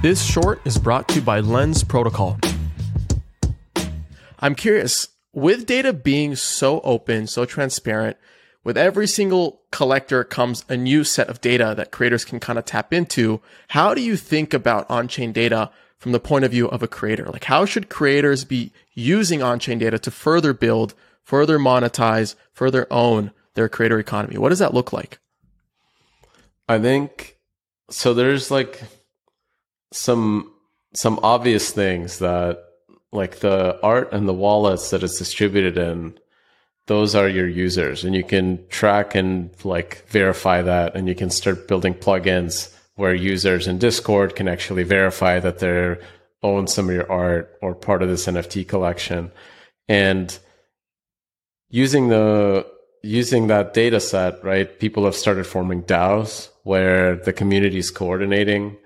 This short is brought to you by Lens Protocol. I'm curious, with data being so open, so transparent, with every single collector comes a new set of data that creators can kind of tap into. How do you think about on-chain data from the point of view of a creator? Like how should creators be using on-chain data to further build, further monetize, further own their creator economy? What does that look like? I think so there's like some some obvious things that like the art and the wallets that it's distributed in those are your users. And you can track and like verify that. And you can start building plugins where users in discord can actually verify that they own some of your art or part of this nft collection. And using the using that data set right people have started forming daos where the community is coordinating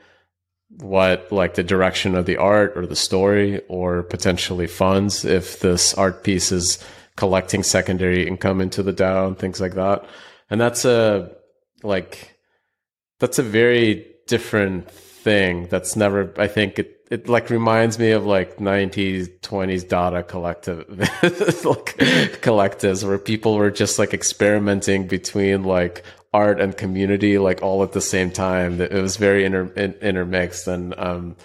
what like the direction of the art or the story or potentially funds if this art piece is collecting secondary income into the DAO and things like that. And that's a like that's a very different thing that's never I think it it like reminds me of like 90s 20s Dada collective like collectives where people were just like experimenting between like art and community like all at the same time. It was very inter, in, intermixed and um,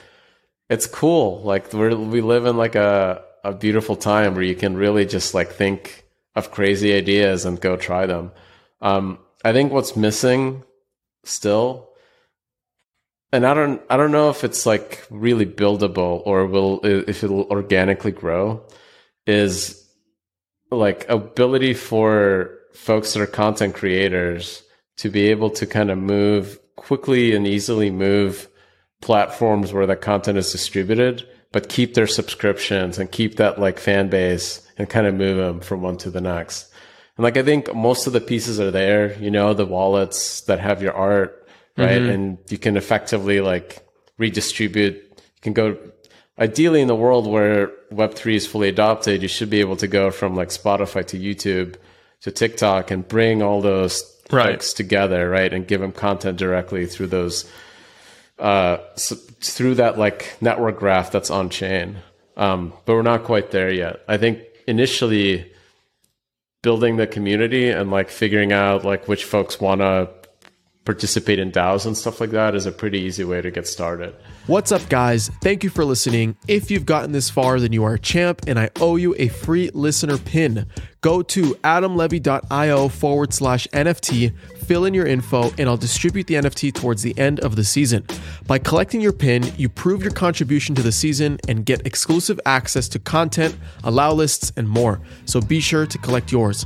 it's cool. Like we we live in like a a beautiful time where you can really just like think of crazy ideas and go try them. Um, I think what's missing still, and I don't I don't know if it's like really buildable or will if it'll organically grow, is like ability for folks that are content creators to be able to kind of move quickly and easily move platforms where the content is distributed, but keep their subscriptions and keep that like fan base and kind of move them from one to the next. And like, I think most of the pieces are there, you know, the wallets that have your art, right? Mm-hmm. And you can effectively like redistribute. You can go, ideally in the world where Web3 is fully adopted, you should be able to go from like Spotify to YouTube to TikTok and bring all those right. together, right, and give them content directly through those uh, so through that like network graph that's on chain. Um, but we're not quite there yet. I think initially building the community and like figuring out like which folks want to participate in DAOs and stuff like that is a pretty easy way to get started. What's up, guys? Thank you for listening. If you've gotten this far, then you are a champ, and I owe you a free listener pin. Go to adamlevy.io forward slash NFT, fill in your info, and I'll distribute the NFT towards the end of the season. By collecting your pin, you prove your contribution to the season and get exclusive access to content, allow lists, and more. So be sure to collect yours.